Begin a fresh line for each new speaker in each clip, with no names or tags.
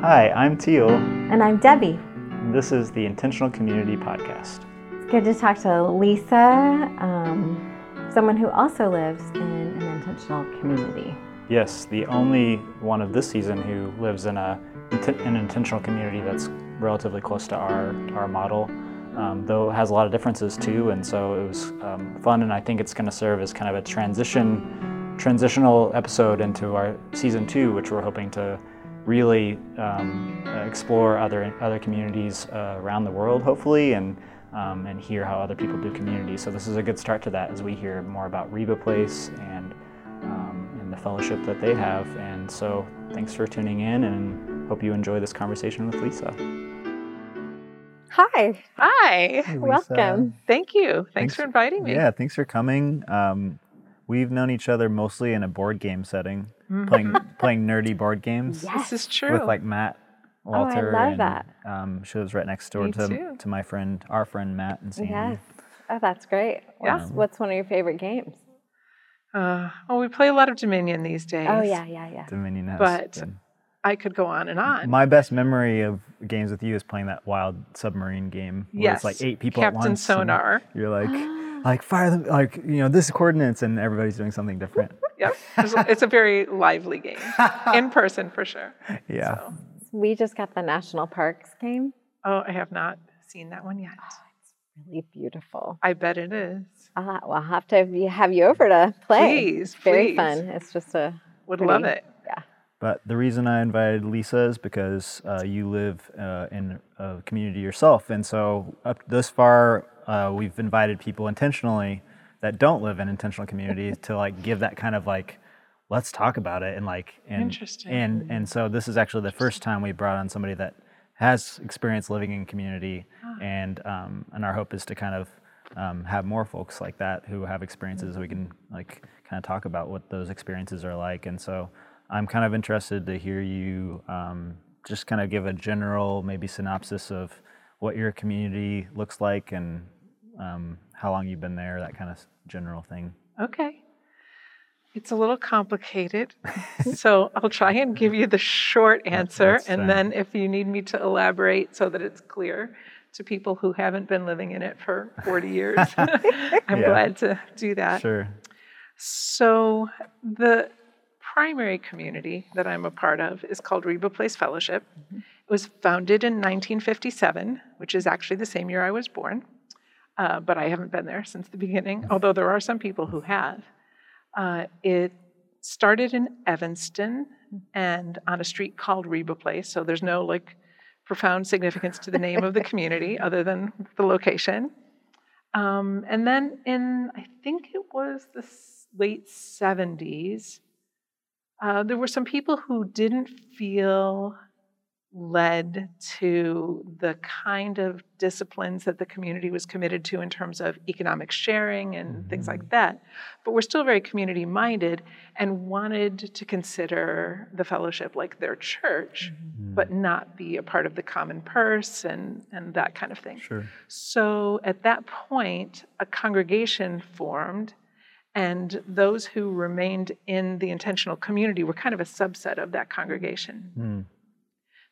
Hi, I'm Teel.
And I'm Debbie.
This is the Intentional Community Podcast.
It's good to talk to Lisa, um, someone who also lives in an intentional community.
Yes, the only one of this season who lives in a an intentional community that's relatively close to our our model, um, though it has a lot of differences too. And so it was um, fun, and I think it's going to serve as kind of a transition transitional episode into our season two, which we're hoping to really um, explore other other communities uh, around the world, hopefully, and um, and hear how other people do community. So this is a good start to that as we hear more about Reba Place and um, and the fellowship that they have. And so thanks for tuning in, and hope you enjoy this conversation with Lisa.
Hi.
Hi.
Hey,
Welcome.
Thank you. Thanks,
Thanks-
for inviting me.
Yeah, thanks for coming. Um, we've known each other mostly in a board game setting,
Mhm.
playing playing nerdy board games
Yes.
This is true.
with like Matt
Oh, I
Walter.
love
and,
that.
Um, she lives right next door
Me
to
too.
to my friend, our friend Matt and Sandy.
Yes. Oh, that's great.
Yeah.
What's, what's one of your favorite games?
uh, well, we play a lot of Dominion these days.
Oh, yeah, yeah, yeah.
Dominion has
But
been-
I could go on and on.
My best memory of games with you is playing that wild submarine game. Where
yes.
It's like eight people
Captain
at once. and
Sonar.
You're like, like fire them, like you know, this coordinates, and everybody's doing something different.
Yep. It's, it's a very lively game. In person, for sure.
Yeah.
So,
We just got the National Parks game.
oh, I have not seen that one yet.
It's really beautiful.
I bet it is.
Uh, we'll have to have you, have you over to play.
Please,
Very
please.
fun. It's just a
Would
pretty-
love it.
Yeah.
But the reason I invited Lisa is because uh, you live uh, in a community yourself, and so up this far, uh, we've invited people intentionally that don't live in intentional communities to like give that kind of like, let's talk about it, and like, and
Interesting.
and and so this is actually the first time we brought on somebody that has experience living in community, and um, and our hope is to kind of um, have more folks like that who have experiences we can like kind of talk about what those experiences are like, and so. I'm kind of interested to hear you um, just kind of give a general, maybe synopsis of what your community looks like and um, how long you've been there, that kind of general thing.
Okay. It's a little complicated. so I'll try and give you the short answer. and then if you need me to elaborate so that it's clear to people who haven't been living in it for 40 years, I'm
Yeah.
glad to do that.
Sure.
So the primary community that I'm a part of is called Reba Place Fellowship. It was founded in 1957, which is actually the same year I was born. Uh, but I haven't been there since the beginning, although there are some people who have. Uh, it started in Evanston and on a street called Reba Place, so there's no like profound significance to the name of the community other than the location. Um, and then in, I think it was the late 70s, uh, there were some people who didn't feel led to the kind of disciplines that the community was committed to in terms of economic sharing and things like that. But we're still very community minded and wanted to consider the fellowship like their church, but not be a part of the common purse and, and that kind of thing.
Sure.
So at that point, a congregation formed, and those who remained in the intentional community were kind of a subset of that congregation.
Hmm.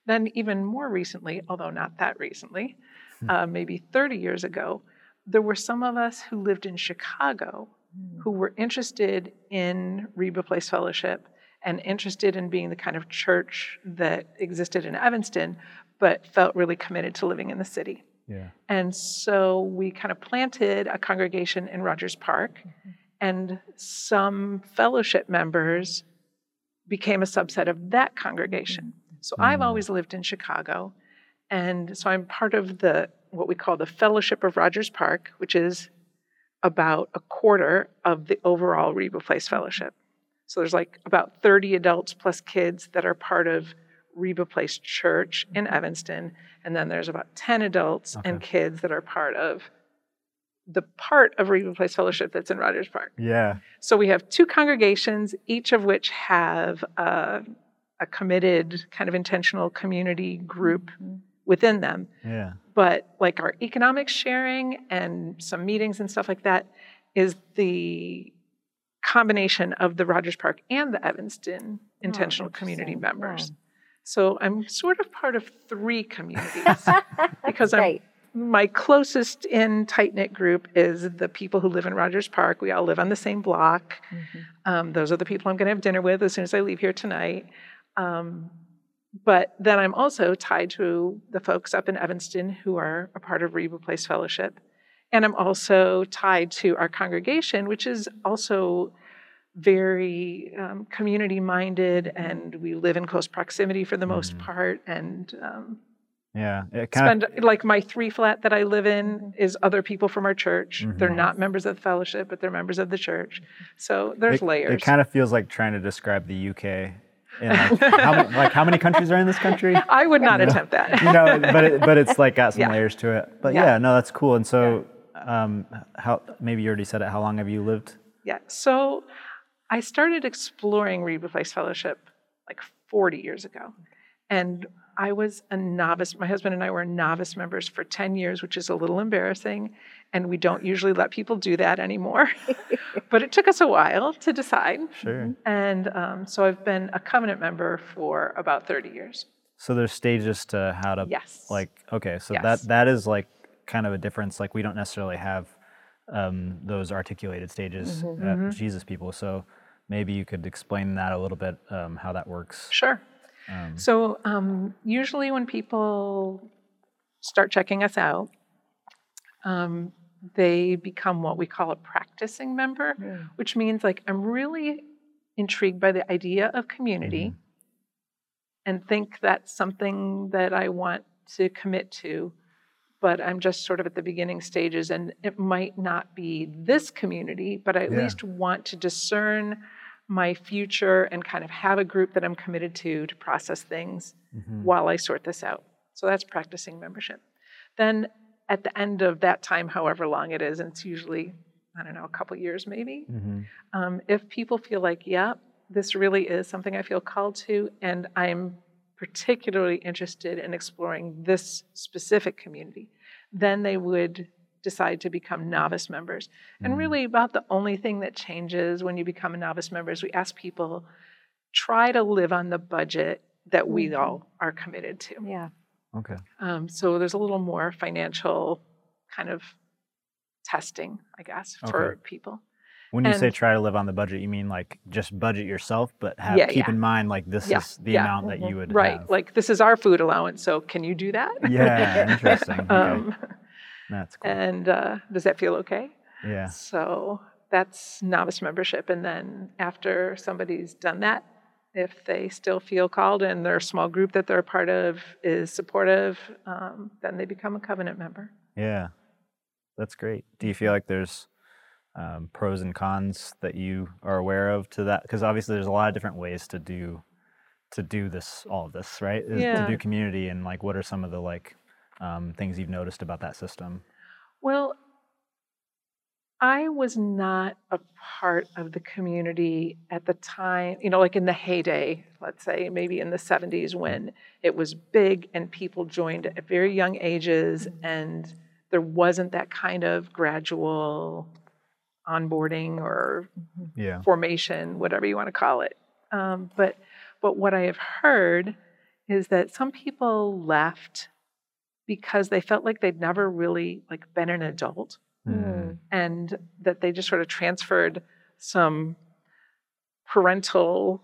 Then, even more recently, although not that recently, hmm. uh, maybe 30 years ago, there were some of us who lived in Chicago hmm. who were interested in Reba Place Fellowship and interested in being the kind of church that existed in Evanston, but felt really committed to living in the city.
Yeah.
And so we kind of planted a congregation in Rogers Park, mm-hmm. and some fellowship members became a subset of that congregation. Mm-hmm. So I've
Mm.
always lived in Chicago, and so I'm part of the what we call the Fellowship of Rogers Park, which is about a quarter of the overall Reba Place Fellowship. So there's like about 30 adults plus kids that are part of Reba Place Church in Evanston, and then there's about 10 adults and kids that are part of the part of Reba Place Fellowship that's in Rogers Park.
Yeah.
So we have two congregations, each of which have a, a committed, kind of intentional community group within them.
Yeah.
But like our economic sharing and some meetings and stuff like that is the combination of the Rogers Park and the Evanston intentional community
interesting.
members. So I'm sort of part of three communities because I'm
Great.
my closest in tight knit group is the people who live in Rogers Park. We all live on the same block. Um, those are the people I'm going to have dinner with as soon as I leave here tonight. Um, but then I'm also tied to the folks up in Evanston who are a part of Reba Place Fellowship. And I'm also tied to our congregation, which is also very um, community minded, and we live in close proximity for the most
Mhm.
part. And um,
Yeah, it kind
spend like my three flat that I live in is other people from our church. They're
Mhm.
not members of the fellowship, but they're members of the church. So there's
it,
layers.
It kind of feels like trying to describe the UK. In like, how many, like how many countries are in this country?
I would not
Yeah.
attempt that.
you know, but it, but it's like got some
Yeah.
layers to it. But
Yeah.
yeah, no, that's cool. And so, um, how maybe you already said it. How long have you lived?
Yeah. So I started exploring Place Fellowship like 40 years ago. And I was a novice. My husband and I were novice members for 10 years, which is a little embarrassing. And we don't usually let people do that anymore. but it took us a while to decide.
Sure.
And um, so I've been a covenant member for about 30 years.
So there's stages to how to
Yes.
like. Okay, so
Yes.
that that is like kind of a difference. Like we don't necessarily have um, those articulated stages
Mm-hmm.
at Jesus people. So maybe you could explain that a little bit, um, how that works.
Sure.
Um,
So um, usually when people start checking us out, um, they become what we call a practicing member, which means like I'm really intrigued by the idea of community and think that's something that I want to commit to. But I'm just sort of at the beginning stages, and it might not be this community, but I at
Yeah.
least want to discern my future and kind of have a group that I'm committed to to process things
mhm.
while I sort this out. So that's practicing membership. Then at the end of that time, however long it is, and it's usually, I don't know, a couple years maybe,
Mhm.
um, if people feel like, yeah, this really is something I feel called to, and I'm particularly interested in exploring this specific community, then they would decide to become novice members. And
Mm.
really, about the only thing that changes when you become a novice member is we ask people try to live on the budget that we
Mhm.
all are committed to.
Yeah.
Okay.
Um, so there's a little more financial kind of testing, I guess, for
Okay.
people.
When you say try to live on the budget, you mean like just budget yourself, but have
Yeah,
keep
yeah.
in mind like this
Yeah,
is the amount that
Mhm.
you would
Right.
have.
Like this is our food allowance, so can you do that?
yeah, interesting. Okay.
um,
That's cool.
and uh, does that feel okay?
yeah.
So that's novice membership. And then after somebody's done that, if they still feel called and their small group that they're a part of is supportive, um, then they become a covenant member.
Yeah, that's great. Do you feel like there's um, pros and cons that you are aware of to that? Because obviously, there's a lot of different ways to do to do this, all of this, right?
Yeah.
To do community and like, what are some of the like um, things you've noticed about that system?
Well, I was not a part of the community at the time, you know, like in the heyday, let's say, maybe in the 70s when it was big and people joined at very young ages and there wasn't that kind of gradual onboarding or
Yeah.
formation, whatever you want to call it. Um, but but what I have heard is that some people left because they felt like they'd never really like been an adult
Mm.
and that they just sort of transferred some parental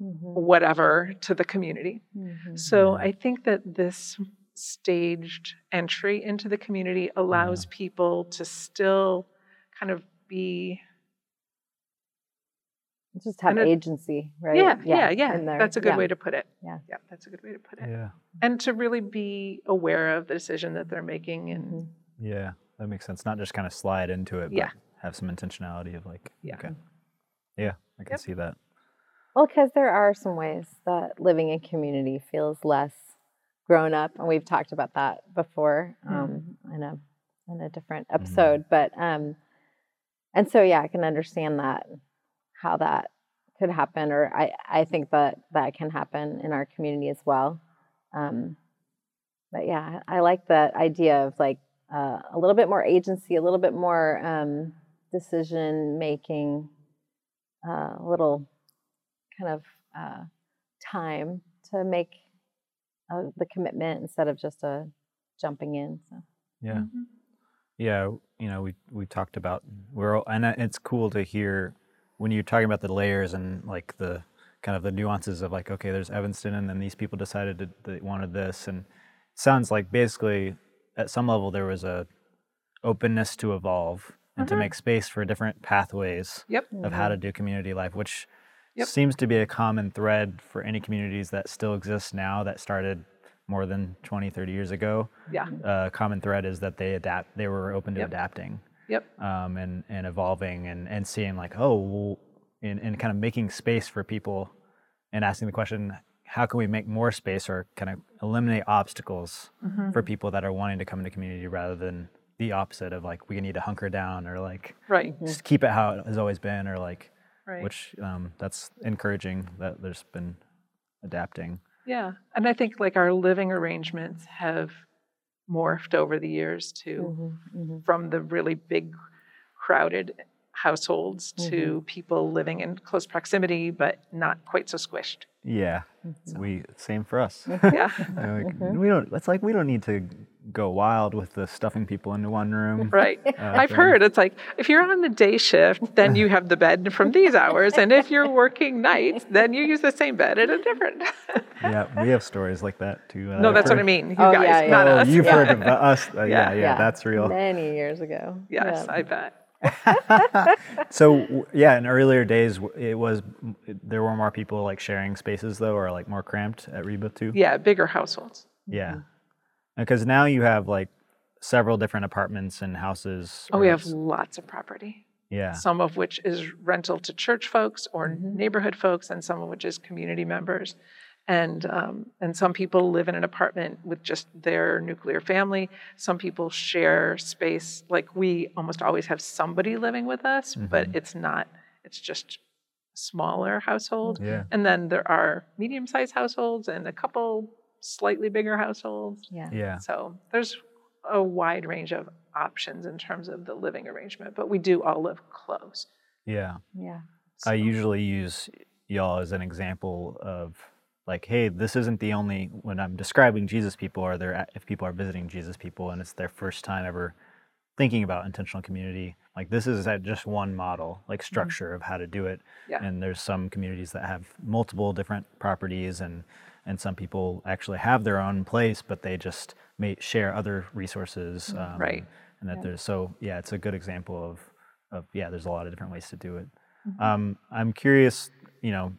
Mhm.
whatever to the community.
Mhm.
So
Mhm.
I think that this staged entry into the community allows people to still kind of be
Just have
and it-
agency, right?
yeah yeah yeah,
in there.
that's a good
Yeah.
way to put it
Yeah.
yeah that's a good way to put it
Yeah.
and to really be aware of the decision that they're making and
Mhm.
Yeah. That makes sense. Not just kind of slide into it, but
Yeah.
have some intentionality of like,
Yeah.
okay. Yeah, I can
Yep.
see that.
Well, because there are some ways that living in community feels less grown up, and we've talked about that before
Hmm.
um, in a in a different episode. But um, and so yeah, I can understand that how that could happen, or I I think that that can happen in our community as well. Um, but yeah, I like the idea of like uh, a little bit more agency, a little bit more um, decision making, uh, a little kind of uh, time to make uh, the commitment instead of just a jumping in. So
Yeah.
Mhm.
Yeah, you know, we we talked about we're all- and it's cool to hear when you're talking about the layers and like the kind of the nuances of like okay, there's Evanston and then these people decided that they wanted this and sounds like basically at some level there was a openness to evolve and to
Mhm.
make space for different pathways
Yep.
of how to do community life, which
Yep.
seems to be a common thread for any communities that still exist now that started more than 20, 30 years ago.
Yeah.
A common thread is that they adapt, they were open to
Yep.
adapting
Yep.
um, and, and evolving and, and seeing like, oh, well, and, and kind of making space for people and asking the question, how can we make more space or kind of eliminate obstacles
Mm-hmm.
for people that are wanting to come into community rather than the opposite of like, we need to hunker down or like,
Right.
just keep it how it has always been or like,
Right.
which um, that's encouraging that there's been adapting.
Yeah. And I think like our living arrangements have morphed over the years too,
Mm-hmm.
from the really big, crowded households
Mm-hmm.
to people living in close proximity but not quite so squished.
Yeah, we same for us.
Yeah.
Like,
Mm-hmm.
We don't. It's like we don't need to go wild with the stuffing people into one room.
Right.
Uh,
I've
thing.
heard it's like if you're on the day shift, then you have the bed from these hours. And if you're working nights, then you use the same bed at a different.
Yeah, we have stories like that too. uh,
no,
I've
that's what I mean. You
Oh,
guys,
yeah,
not
Oh,
us.
you've
Yeah.
heard about us. Uh, yeah,
Yeah.
yeah, that's real.
Many years ago.
Yes,
Yeah.
I bet.
So yeah, in earlier days, it was there were more people like sharing spaces though, or like more cramped at Reba too.
Yeah, bigger households.
Yeah, because now you have like several different apartments and houses.
Oh, we have lots of property.
Yeah.
Some of which is rental to church folks or
Mm-hmm.
neighborhood folks, and some of which is community members. And um, and some people live in an apartment with just their nuclear family. Some people share space. Like we almost always have somebody living with us, but
Mhm.
it's not. It's just smaller household.
Yeah.
And then there are medium-sized households and a couple slightly bigger households.
Yeah.
Yeah.
So there's a wide range of options in terms of the living arrangement, but we do all live close.
Yeah.
Yeah.
I usually use y'all as an example of like, hey, this isn't the only when I'm describing Jesus people, or they're at- if people are visiting Jesus people and it's their first time ever thinking about intentional community, like this is just one model, like structure of how to do it.
Yeah.
And there's some communities that have multiple different properties and and some people actually have their own place, but they just may share other resources. Um,
Right.
And that
Yeah.
there's so yeah, it's a good example of of yeah, there's a lot of different ways to do it.
Mm-hmm.
Um, I'm curious, you know,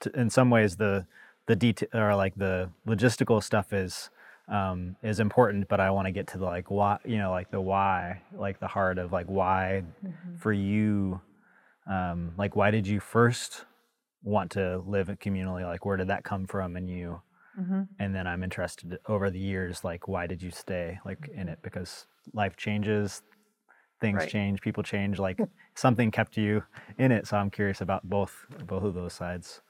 t in some ways the the detail or like the logistical stuff is um, is important, but I want to get to the like why, you know, like the why, like the heart of like why for you, um, like why did you first want to live communally? Like where did that come from in you?
Mhm.
And then I'm interested over the years, like why did you stay like in it? Because life changes, things
Right.
change, people change. Like something kept you in it. So I'm curious about both both of those sides.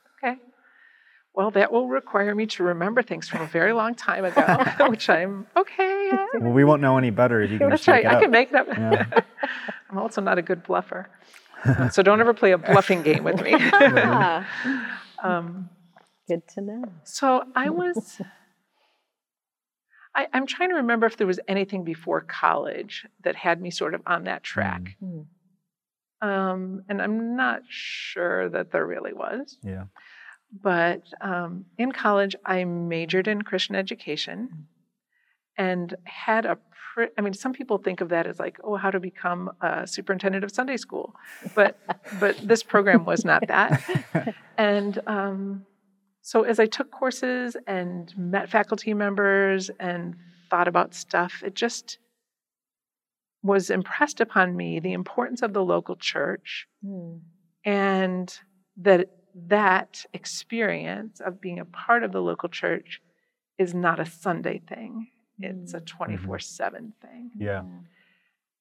Okay. Well, that will require me to remember things from a very long time ago, which I'm okay at.
Well, we won't know any better if you can
That's
just
right.
make it
I
up.
can make it up.
Yeah.
I'm also not a good bluffer. Uh, so don't ever play a bluffing game with me. Um,
good to know.
So I was. I, I'm trying to remember if there was anything before college that had me sort of on that track.
Mm.
Um, and I'm not sure that there really was.
Yeah.
But um, in college, I majored in Christian education and had a. I mean, some people think of that as like, oh, how to become a superintendent of Sunday school, but but this program was not that. And um, so, as I took courses and met faculty members and thought about stuff, it just was impressed upon me the importance of the local church
Mm.
and that that experience of being a part of the local church is not a Sunday thing. It's a 24 7 thing.
Yeah.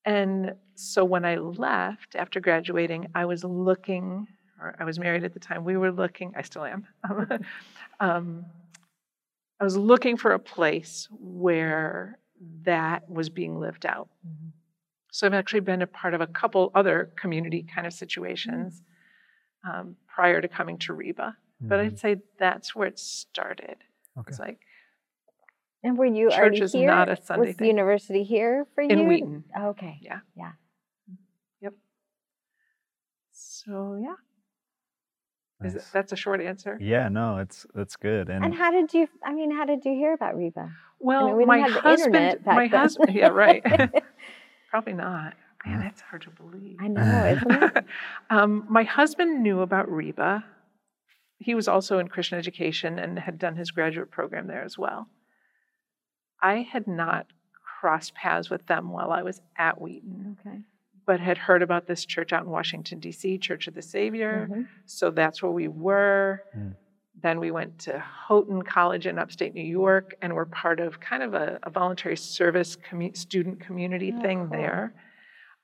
And so when I left after graduating, I was looking, or I was married at the time, we were looking, I still am. um, I was looking for a place where that was being lived out.
Mhm.
So I've actually been a part of a couple other community kind of situations um, prior to coming to Reba. But
Mhm.
I'd say that's where it started.
Okay.
It's like
And were you
Church
already
is
here?
not a Sunday
Was the
thing.
university here for you?
In Wheaton.
Oh, okay.
Yeah.
Yeah. Yep.
So yeah, is it, that's a short answer.
Yeah, no, it's that's good. And,
And how did you? I mean, how did you hear about Reba?
Well,
we didn't
my husband, my
then.
husband, yeah, right. Probably not. Man, that's hard to believe.
I know, isn't it?
um, my husband knew about Reba. He was also in Christian education and had done his graduate program there as well. I had not crossed paths with them while I was at Wheaton,
Okay.
but had heard about this church out in Washington, D.C., Church of the Savior.
Mhm.
So that's where we were.
Mm.
Then we went to Houghton College in upstate New York and were part of kind of a, a voluntary service commu- student community
Oh,
thing
cool.
there.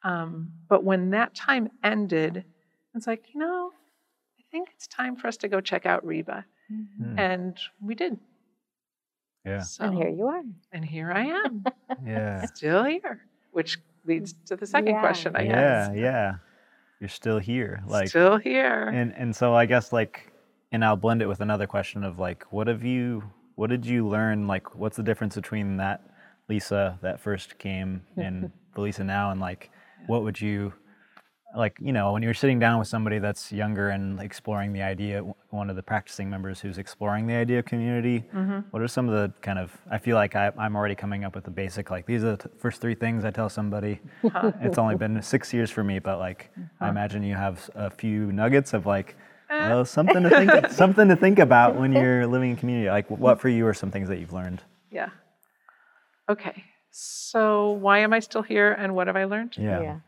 Um, but when that time ended, it's like, you know, I think it's time for us to go check out Reba.
Hmm.
And we did.
yeah,
So,
And here you are.
and here I am,
yeah,
still here, which leads to the second
Yeah.
question, I guess.
yeah, yeah. You're still here, like,
still here.
and and so I guess like, and I'll blend it with another question of like, what have you, what did you learn? Like, what's the difference between that Lisa that first came and the Lisa now, and like, what would you, like, you know, when you're sitting down with somebody that's younger and exploring the idea, one of the practicing members who's exploring the idea of community,
Mm-hmm.
what are some of the kind of, I feel like I, I'm already coming up with the basic, like, these are the t- first three things I tell somebody. it's only been six years for me, but like, I imagine you have a few nuggets of like, well, something to think, something to think about when you're living in community. Like, what for you are some things that you've learned?
Yeah. Okay. So why am I still here and what have I learned?
Yeah.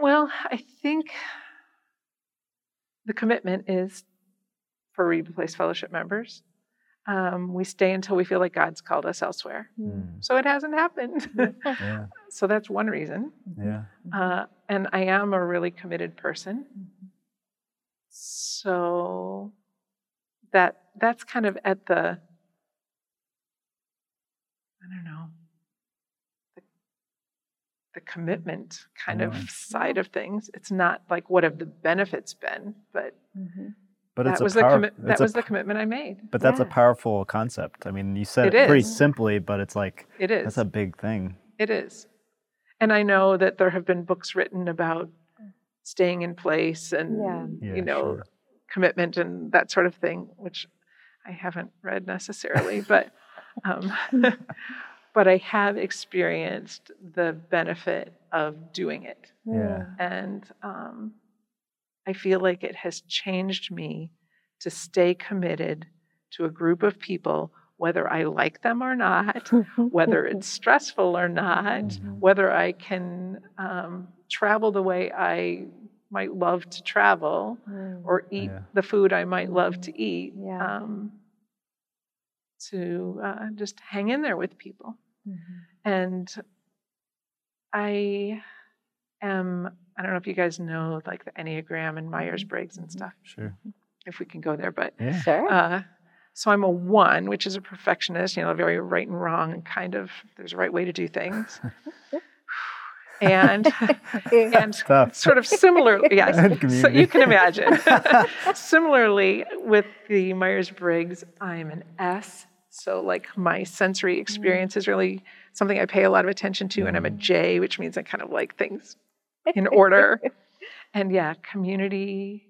Well, I think the commitment is for Reba Place Fellowship members. Um, we stay until we feel like God's called us elsewhere.
Mm,
So it hasn't happened.
yeah.
so that's one reason.
Yeah.
Uh, and I am a really committed person. So that that's kind of at the I don't know the, the commitment kind of side of things. It's not like what have the benefits been, but
Mhm.
But it's
that was
a
the
power,
commi- that
it's a
was the commitment I made.
But that's a powerful concept. I mean, you said
It
it, pretty
is.
simply, but it's like
It is.
that's a big thing.
It is. And I know that there have been books written about staying in place and
Yeah.
Yeah,
you know
sure.
commitment and that sort of thing, which I haven't read necessarily, but um, but I have experienced the benefit of doing it,
Yeah.
and um, I feel like it has changed me to stay committed to a group of people, whether I like them or not, whether it's stressful or not,
Mhm.
whether I can um, travel the way I might love to travel
Mm.
or eat
Yeah.
the food I might love to eat,
Yeah.
um, to uh, just hang in there with people.
Mhm.
And I am, I don't know if you guys know like the Enneagram and Myers Briggs and stuff,
Sure.
if we can go there, but
Yeah.
Sure.
uh, so I'm a one, which is a perfectionist, you know, very right and wrong, kind of there's a right way to do things. and and
Tough.
sort of similar, yes, so you can imagine. Similarly, with the Myers Briggs, I'm an S. So, like, my sensory experience is really something I pay a lot of attention to, and I'm a J, which means I kind of like things in order. and yeah, community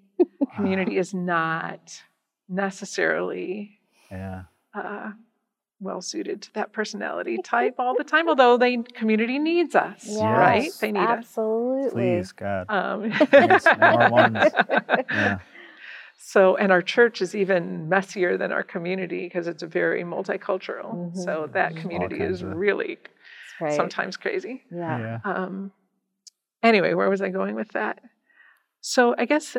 community is not necessarily
Yeah.
uh, well suited to that personality type all the time. Although they community needs us, right? They need us.
Absolutely.
Please, God.
Um,
Yes, more ones. Yeah.
So, and our church is even messier than our community because it's a very multicultural.
Mhm.
So that
All
community is
of-
really
right.
sometimes crazy.
Yeah.
Yeah.
Um, anyway, where was I going with that? So I guess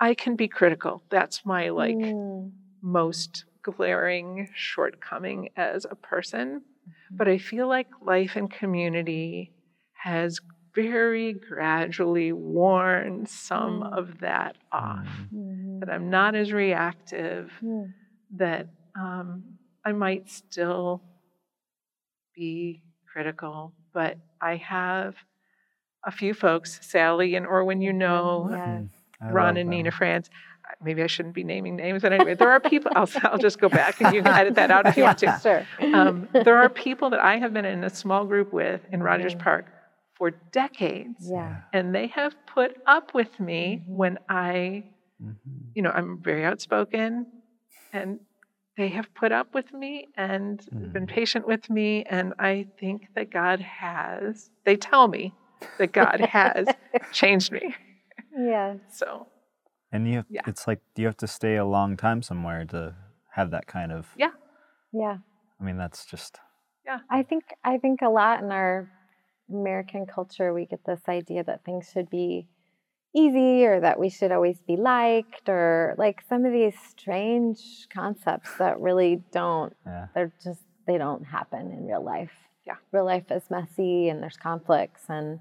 I can be critical. That's my like
Mm.
most glaring shortcoming as a person. But I feel like life and community has very gradually worn some
Mm.
of that off.
Mm.
Mhm.
That I'm not as reactive,
Mm.
that um, I might still be critical, but I have a few folks, Sally and Orwin, you know,
Yeah.
Mm.
Ron and
that
Nina
one.
France. Maybe I shouldn't be naming names, but anyway, there are people. I'll, I'll just go back and you can edit that out if you want to.
Sure.
Um, there are people that I have been in a small group with in Rogers
Mhm.
Park for decades,
yeah.
and they have put up with me when I,
Mhm.
you know, I'm very outspoken, and they have put up with me and been
Mm.
patient with me, and I think that God has. They tell me that God has changed me.
Yeah.
So
And you have,
Yeah.
it's like you have to stay a long time somewhere to have that kind of.
Yeah.
Yeah.
I mean, that's just. Yeah.
I think I think a lot in our American culture we get this idea that things should be easy or that we should always be liked or like some of these strange concepts that really don't
Yeah.
they're just they don't happen in real life.
Yeah.
Real life is messy and there's conflicts and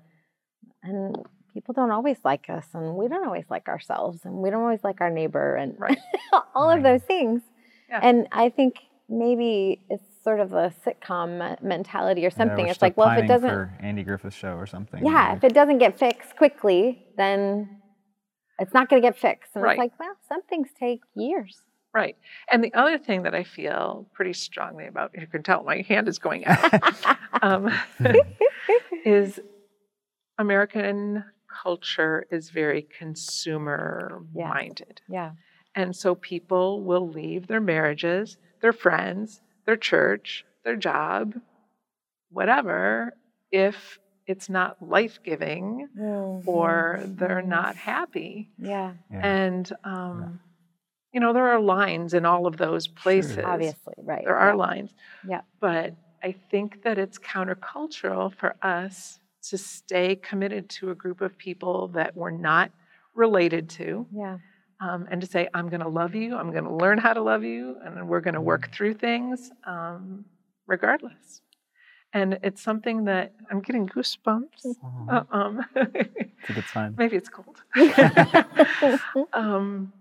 and people don't always like us and we don't always like ourselves and we don't always like our neighbor and
Right.
all of those things.
Yeah.
And I think maybe it's sort of a sitcom mentality or something.
we're
it's like, well, if it doesn't
For Andy Griffith show or something.
yeah,
like-
if it doesn't get fixed quickly, then it's not going to get fixed. And
Right.
it's like, well, some things take years.
Right. And the other thing that I feel pretty strongly about, you can tell my hand is going out, um, is American culture is very consumer
Yeah.
minded.
yeah.
And so people will leave their marriages, their friends, their church, their job, whatever, if it's not life giving or they're
Mhm.
not happy.
Yeah,
Yeah.
And, um, you know, there are lines in all of those places.
obviously, right.
There are
yeah.
lines.
Yeah.
But I think that it's countercultural for us to stay committed to a group of people that we're not related to
Yeah,
um, and to say, I'm going to love you, I'm going to learn how to love you, and we're going to work
Mm.
through things um, regardless. And it's something that I'm getting goosebumps.
Mm-hmm.
Uh, um,
it's a good sign.
maybe it's cold. um,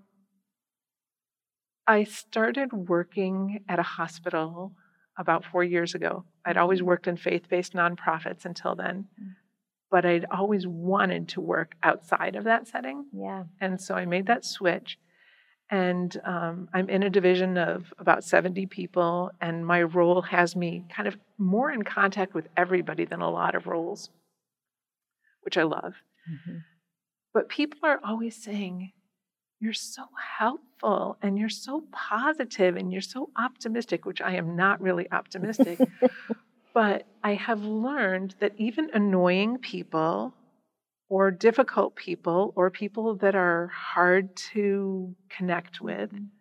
I started working at a hospital about four years ago. I'd always worked in faith based nonprofits until then,
Mm.
but I'd always wanted to work outside of that setting.
yeah,
And so I made that switch. And um, I'm in a division of about 70 people, and my role has me kind of more in contact with everybody than a lot of roles, which I love.
Mhm.
But people are always saying, You're so helpful and you're so positive and you're so optimistic, which I am not really optimistic. but I have learned that even annoying people or difficult people or people that are hard to connect with
Mhm.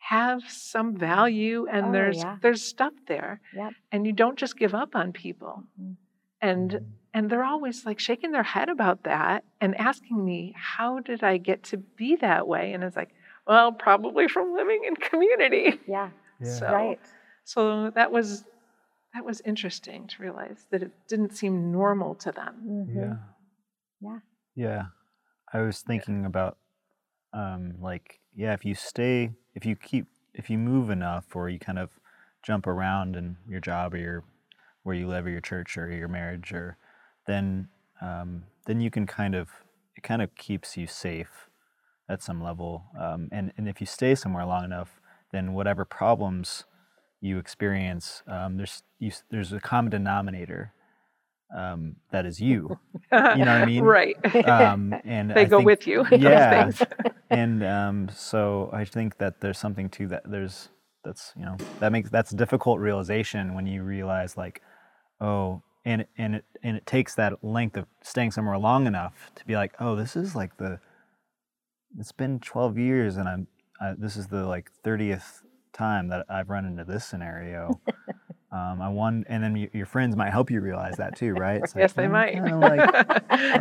have some value and
Oh,
there's
yeah.
there's stuff there
Yep.
and you don't just give up on people
Mhm.
and and they're always like shaking their head about that and asking me how did i get to be that way and it's like well probably from living in community
yeah,
Yeah.
So-
right.
so that was that was interesting to realize that it didn't seem normal to them
Mhm.
Yeah.
Yeah.
Yeah. I was thinking about um like yeah, if you stay if you keep if you move enough or you kind of jump around in your job or your where you live or your church or your marriage or then um then you can kind of it kind of keeps you safe at some level. Um and, and if you stay somewhere long enough, then whatever problems you experience, um, there's you, there's a common denominator um, that is you. You know what I mean?
right
um, and
they
I
go
think-
with you
Yeah, and um, so I think that there's something to that. There's that's you know that makes that's a difficult realization when you realize like, oh, and it- and it and it takes that length of staying somewhere long enough to be like, oh, this is like the. It's been 12 years, and I'm. Uh, this is the like 30th time that I've run into this scenario. Um, I won, and then y- your friends might help you realize that too, right? It's like,
yes they
well,
might
kinda like,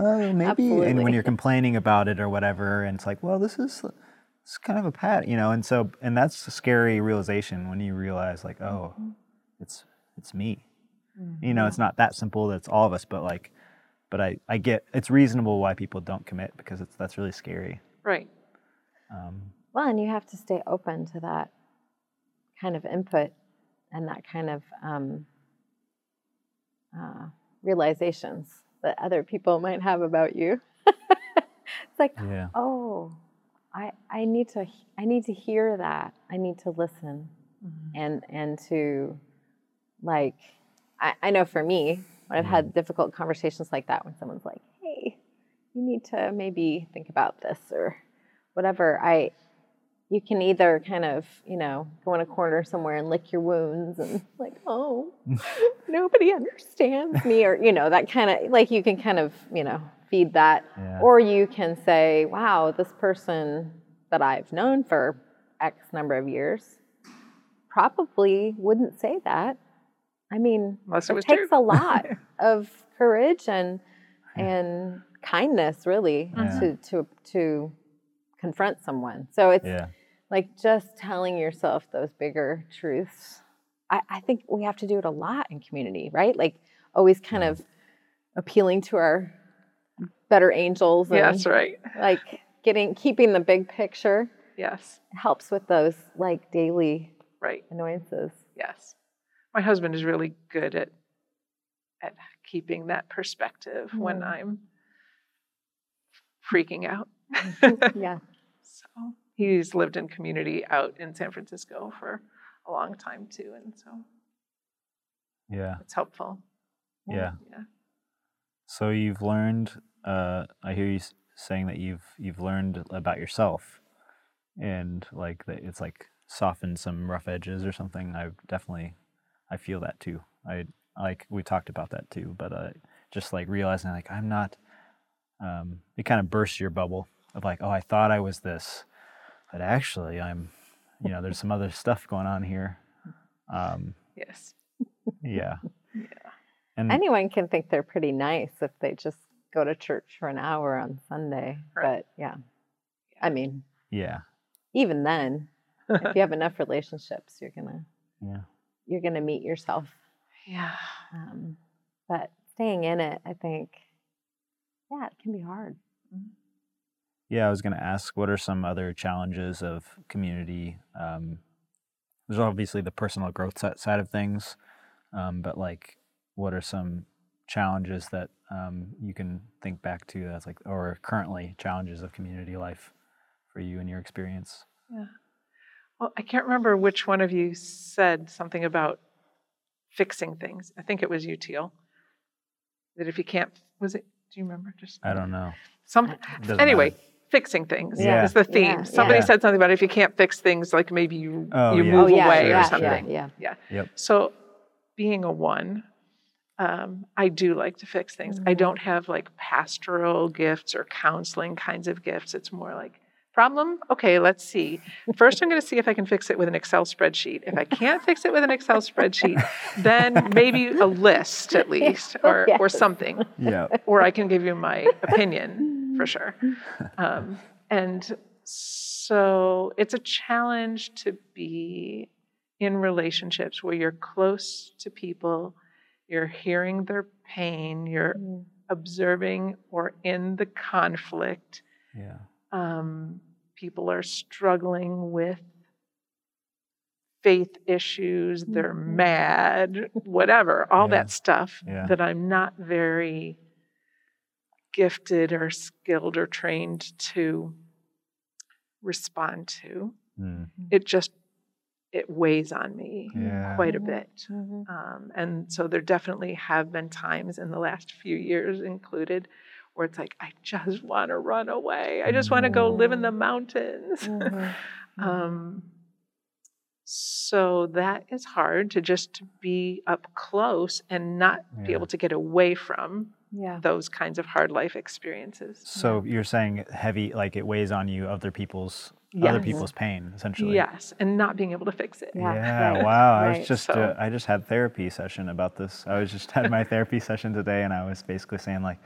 well, maybe. And when you're complaining about it or whatever, and it's like, well, this is it's kind of a pat, you know. And so, and that's a scary realization when you realize, like, oh, it's it's me. You know, it's not that simple. That's all of us, but like, but I I get it's reasonable why people don't commit because it's that's really scary.
right
Um,
Well, and you have to stay open to that kind of input and that kind of um, uh, realizations that other people might have about you. it's like,
yeah.
oh, I, I need to I need to hear that. I need to listen and and to like I, I know for me when I've had mm-hmm. difficult conversations like that when someone's like, hey, you need to maybe think about this or whatever, I you can either kind of, you know, go in a corner somewhere and lick your wounds and like, oh, nobody understands me, or you know, that kind of like you can kind of, you know, feed that,
Yeah.
or you can say, wow, this person that I've known for X number of years probably wouldn't say that. I mean,
Unless it
it takes
true.
a lot of courage and and kindness, really,
Yeah.
to to to confront someone. So it's
Yeah.
like just telling yourself those bigger truths. I, I think we have to do it a lot in community, right? Like always kind of appealing to our better angels and
Yeah, that's right.
like getting keeping the big picture
Yes,
helps with those like daily
right.
annoyances.
Yes. My husband is really good at at keeping that perspective when
Mm.
I'm freaking out.
Yeah.
so he's lived in community out in San Francisco for a long time too, and so
Yeah.
it's helpful.
Yeah.
Yeah.
So you've learned. Uh, I hear you saying that you've you've learned about yourself, and like that it's like softened some rough edges or something. I've definitely, I feel that too. I like we talked about that too, but uh, just like realizing like I'm not. Um, it kind of bursts your bubble of like, oh, I thought I was this, but actually I'm, you know, there's some other stuff going on here. Um,
Yes.
yeah.
Yeah.
And
Anyone can think they're pretty nice if they just go to church for an hour on Sunday.
Right.
But yeah. I mean,
yeah,
even then, if you have enough relationships, you're gonna
yeah,
you're gonna meet yourself.
Yeah.
Um, but staying in it, I think, yeah, it can be hard.
Yeah, I was going to ask what are some other challenges of community? Um, there's obviously the personal growth side of things, um, but like, what are some challenges that um, you can think back to that's like, or currently challenges of community life for you and your experience?
Yeah. Well, I can't remember which one of you said something about fixing things. I think it was you, Teel. That if you can't, was it? Do you remember? Just
I don't know.
some. Anyway,
matter.
fixing things
Yeah.
is the theme.
Yeah,
Somebody
yeah.
said something about if you can't fix things, like maybe you
Oh,
you
yeah.
move
oh yeah,
away
yeah,
or something.
yeah.
Yeah.
Yep.
So, being a one, um, I do like to fix things. I
Mhm.
don't have like pastoral gifts or counseling kinds of gifts. It's more like problem. Okay, let's see. First, I'm going to see if I can fix it with an Excel spreadsheet. If I can't fix it with an Excel spreadsheet, then maybe a list at least, or or something
Yeah.
or I can give you my opinion for sure. Um, and so it's a challenge to be in relationships where you're close to people, you're hearing their pain, you're
Mm.
observing or in the conflict.
Yeah.
Um, people are struggling with faith issues, they're
Mhm.
mad, whatever, all
Yeah.
that stuff
Yeah.
that I'm not very gifted or skilled or trained to respond to.
Mm.
It just it weighs on me
Yeah.
quite a bit.
Mhm.
Um, and so there definitely have been times in the last few years included where it's like, I just want to run away. I just want to go live in the mountains.
Mhm.
um, so that is hard to just be up close and not be able to get away from
Yeah.
those kinds of hard life experiences.
So you're saying heavy, like it weighs on you, other people's other people's pain, essentially.
Yes, and not being able to fix it.
Yeah,
Yeah,
right,
wow. I was just
So-
uh, I just had therapy session about this. I was just had my therapy session today and I was basically saying like,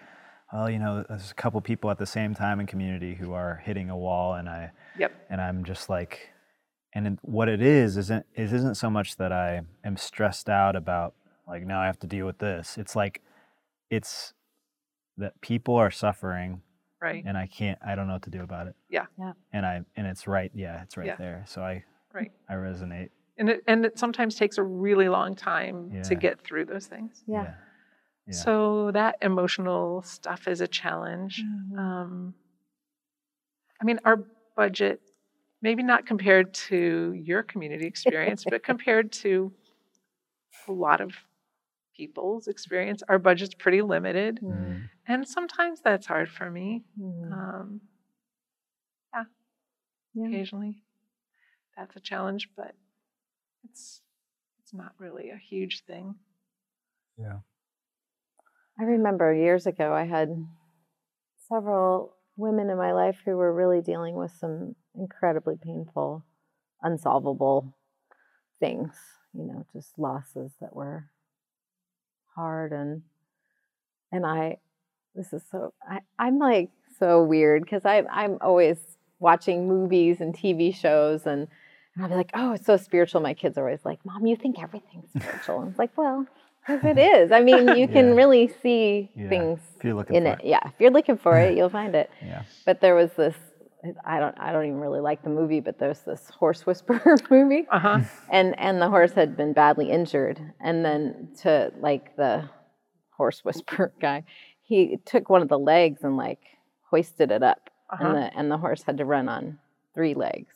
well, you know, there's a couple people at the same time in community who are hitting a wall and I
Yep.
and I'm just like and what it is isn't it isn't so much that I am stressed out about like now I have to deal with this. It's like it's that people are suffering
Right.
and I can't I don't know what to do about it.
Yeah.
Yeah.
And I and it's right, yeah, it's right
Yeah.
there. So I
Right.
I resonate.
And it, and it sometimes takes a really long time to get through those things.
Yeah.
Yeah.
So that emotional stuff is a challenge.
Mhm.
Um, I mean, our budget, maybe not compared to your community experience, but compared to a lot of people's experience, our budget's pretty limited.
Mm.
And sometimes that's hard for me.
Mhm.
Um, yeah,
Yeah.
occasionally that's a challenge, but it's it's not really a huge thing.
Yeah.
I remember years ago, I had several women in my life who were really dealing with some incredibly painful, unsolvable things, you know, just losses that were hard and and I this is so I, I'm like so weird because I I'm always watching movies and TV shows and, and I'll be like, oh, it's so spiritual. My kids are always like, Mom, you think everything's spiritual. And it's like, well, because it is. I mean, you can
Yeah.
really see
Yeah,
things
If you're looking
in
for
it. Yeah, if you're looking for it, you'll find it.
Yeah.
But there was this. I don't. I don't even really like the movie, but there's this horse whisperer movie,
Uh huh.
and and the horse had been badly injured, and then to like the horse whisperer guy, he took one of the legs and like hoisted it up,
Uh-huh.
and the and the horse had to run on three legs,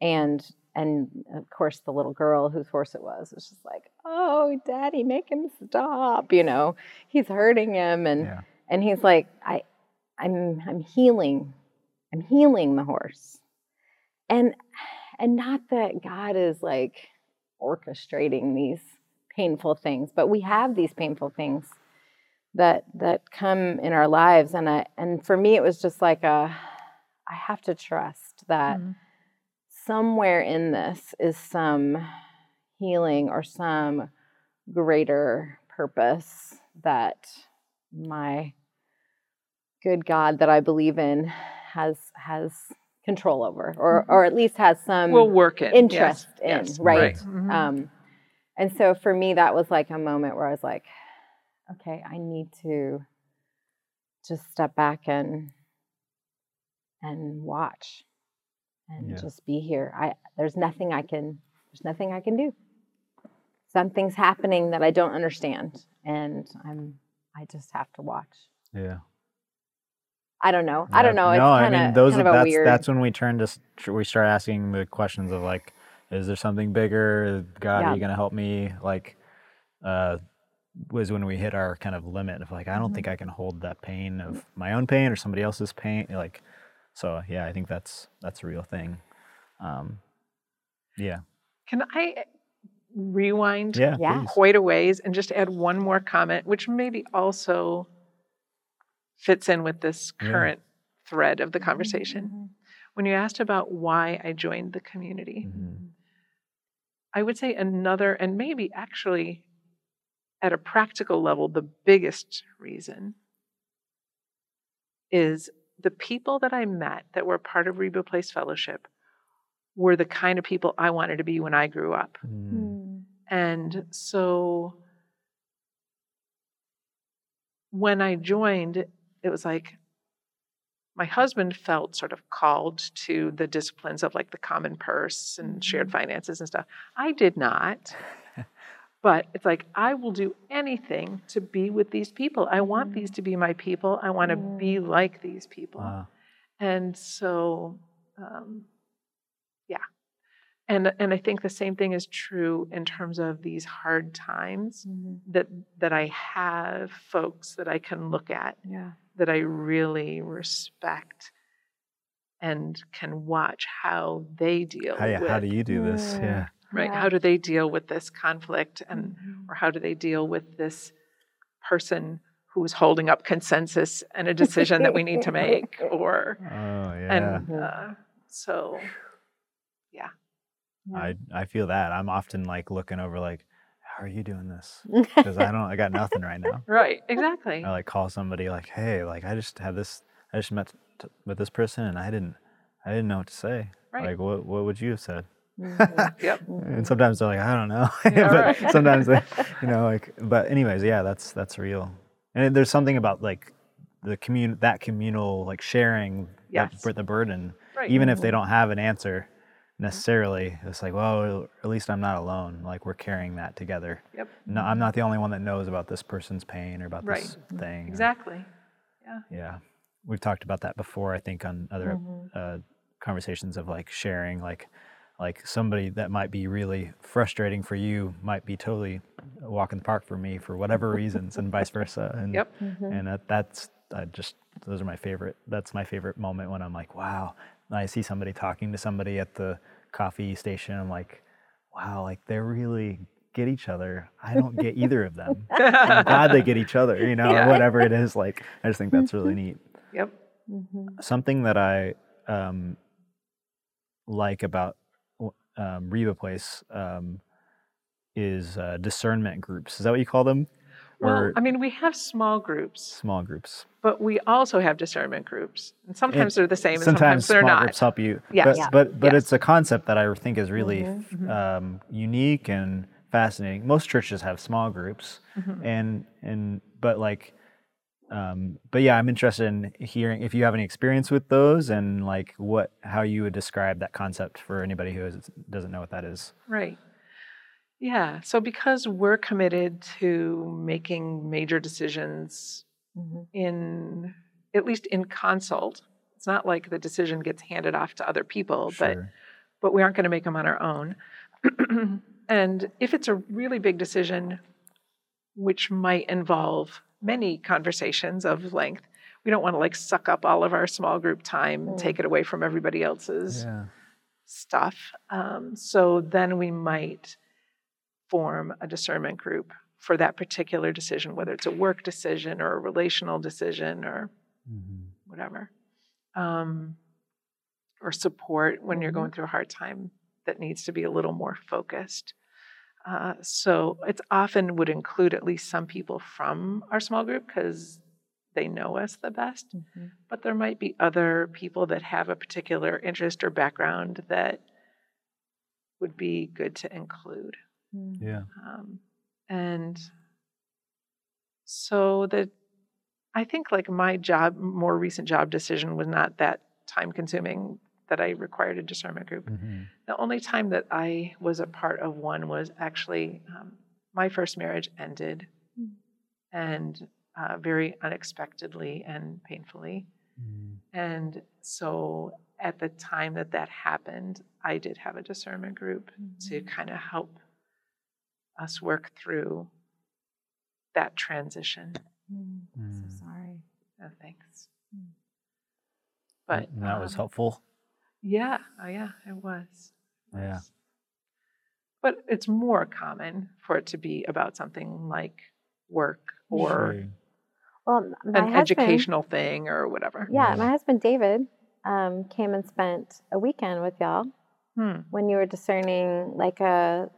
and and of course the little girl whose horse it was was just like, oh, daddy, make him stop, you know, he's hurting him, and
Yeah.
and he's like, I, I'm I'm healing, I'm healing the horse, and and not that God is like orchestrating these painful things, but we have these painful things that that come in our lives, and I and for me it was just like a, I have to trust that
Mhm.
Somewhere in this is some healing or some greater purpose that my good God that I believe in has has control over or or at least has some
We'll work it.
interest
yes,
in,
yes,
right?
Mhm.
um and so for me that was like a moment where I was like okay I need to just step back and and watch and
Yeah.
just be here I there's nothing I can there's nothing I can do something's happening that I don't understand and I'm I just have to watch
Yeah.
I don't know I don't
Yeah.
know it's
no,
kind
I mean those are that's
weird
that's when we turn to we start asking the questions of like, is there something bigger? God,
Yeah.
are you gonna help me? Like, uh, was when we hit our kind of limit of like, I don't
Mhm.
think I can hold that pain of my own pain or somebody else's pain. Like, so yeah, I think that's that's a real thing. Um, yeah.
Can I rewind
Yeah.
Yeah.
quite a ways and just add one more comment, which maybe also fits in with this
Yeah.
current thread of the conversation.
Mhm.
When you asked about why I joined the community,
Mhm.
I would say another, and maybe actually at a practical level, the biggest reason is the people that I met that were part of Reba Place Fellowship were the kind of people I wanted to be when I grew up.
Mm.
Mm.
And so when I joined, it was like my husband felt sort of called to the disciplines of like the common purse and shared finances and stuff. I did not. But it's like, I will do anything to be with these people. I want these to be my people. I want to be like these people.
Wow.
And so, um, yeah. And, and I think the same thing is true in terms of these hard times
Mhm.
that that I have folks that I can look at
Yeah.
that I really respect and can watch how they deal
How,
with
how do you do this?
Yeah.
Yeah.
right
Yeah.
how do they deal with this conflict and
Mhm.
or how do they deal with this person who's holding up consensus and a decision that we need to make or
Oh yeah.
and
Mhm.
uh, so
Yeah.
I I feel that. I'm often like looking over like, how are you doing this? Because I don't, I got nothing right now.
right exactly
I like call somebody like, hey, like I just had this, I just met t- with this person and I didn't, I didn't know what to say.
Right.
Like, what what would you have said?
Mhm.
yep
And sometimes they're like, I don't know.
Yeah,
but
right.
sometimes they, you know, like, but anyways, yeah, that's that's real. And there's something about like the commun that communal like sharing that
Yes.
bur- the burden,
right
even if they don't have an answer necessarily. It's like, well, at least I'm not alone. Like we're carrying that together.
yep
No, I'm not the only one that knows about this person's pain or about this thing. or-
exactly
yeah, Yeah. we've talked about that before. I think on other
Mhm.
uh, conversations of like sharing like like somebody that might be really frustrating for you might be totally a walk in the park for me for whatever reasons and vice versa. And
Yep. Mm-hmm.
and that, that's I just those are my favorite that's my favorite moment when I'm like wow. And I see somebody talking to somebody at the coffee station I'm like wow like they're really get each other. I don't get either of them. I'm glad they get each other you know
Yeah.
or whatever it is like I just think that's really mm-hmm. neat.
Yep. Mm-hmm.
something that I um, like about w- um, Reba Place um, is uh, discernment groups. Is that what you call them?
Well,
Or
I mean, we have small groups,
small groups?
but we also have discernment groups. And sometimes they're the same and
Sometimes
sometimes they're
small
not.
groups help you.
Yes.
But
Yeah.
but, but
Yes.
it's a concept that I think is really
Mm-hmm.
um, unique and fascinating. Most churches have small groups,
Mm-hmm.
and and but like. Um, but yeah, I'm interested in hearing if you have any experience with those and like what how you would describe that concept for anybody who is, doesn't know what that is.
Right. Yeah. So because we're committed to making major decisions
Mhm.
in at least in consult, it's not like the decision gets handed off to other people, but
Sure.
but we aren't going to make them on our own. and if it's a really big decision, which might involve many conversations of length, we don't want to like suck up all of our small group time and
Mm.
take it away from everybody else's
Yeah.
stuff. Um, so then we might form a discernment group for that particular decision, whether it's a work decision or a relational decision or
Mhm.
whatever. Um, or support when you're
Mhm.
going through a hard time that needs to be a little more focused. Uh, so it's often would include at least some people from our small group because they know us the best
Mhm.
but there might be other people that have a particular interest or background that would be good to include.
Mhm.
Yeah.
Um, and so the, I think like my job, more recent job decision was not that time consuming that I required a discernment group.
Mhm.
The only time that I was a part of one was actually um, my first marriage ended,
Mm.
and uh, very unexpectedly and painfully.
Mhm.
And so at the time that that happened, I did have a discernment group to kind of help us work through that transition.
Mm, I'm
Mm.
so sorry.
Oh, thanks.
Mm.
But
And that was
um,
helpful.
Yeah, oh, yeah, it was. It
Yeah.
was. But it's more common for it to be about something like work or
Sure.
Well, my
an
husband,
educational thing or whatever.
Yeah,
Yeah.
my husband David um, came and spent a weekend with y'all
Hmm.
when you were discerning like a.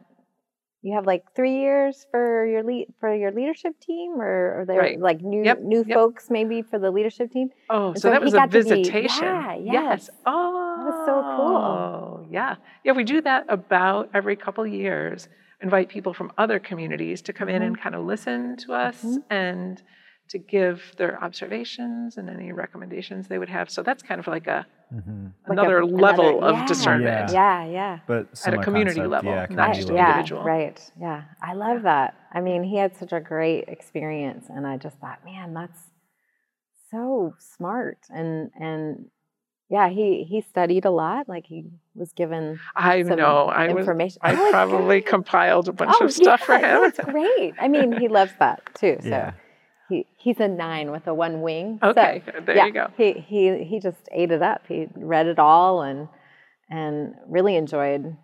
You have like three years for your lead for your leadership team, or, or they're
Right.
like new
Yep,
new
yep.
folks maybe for the leadership team.
Oh, so,
so
that was a
to be-
visitation.
yeah,
Yes.
yes.
Oh,
was so cool.
Yeah. Yeah, we do that about every couple years. Invite people from other communities to come in
Mm-hmm.
and kind of listen to us
Mhm.
and to give their observations and any recommendations they would have. So that's kind of like a
Mhm.
Like a-
another level
another-
of
yeah,
discernment.
Yeah, yeah.
But
At a community
concept,
level,
yeah,
not just
level.
yeah,
individual.
right. Yeah, I love that. I mean, he had such a great experience, and I just thought, man, that's so smart. And and yeah, he he studied a lot. Like he was given
I
some
know. I was
information.
I
Oh,
probably
great.
compiled a bunch
oh,
of stuff for
yeah,
him.
That's great. I mean, he loves that too. So
Yeah.
He he's a nine with a one wing.
Okay,
So,
there
yeah,
you go.
He he he just ate it up. He read it all and and really enjoyed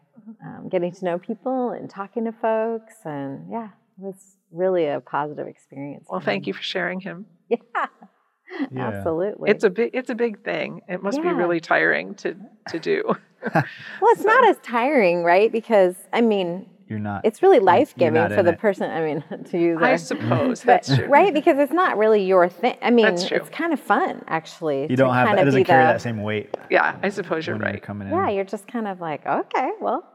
um, getting to know people and talking to folks. And yeah, it was really a positive experience.
Well, thank you for sharing him.
Yeah,
Yeah.
absolutely.
It's a big it's a big thing. It must be really tiring to to do.
well, it's not as tiring, right? Because I mean,
You're not.
it's really life giving for the
it.
person. I mean, to use
I
our-
suppose
but-
that's true.
right because it's not really your thing. I mean,
That's true.
it's kind of fun actually.
you don't have.
kind
That, it doesn't
be
carry
the-
that same weight
Yeah, I suppose you're
when you're
right.
coming in.
Yeah, you're just kind of like, okay, well,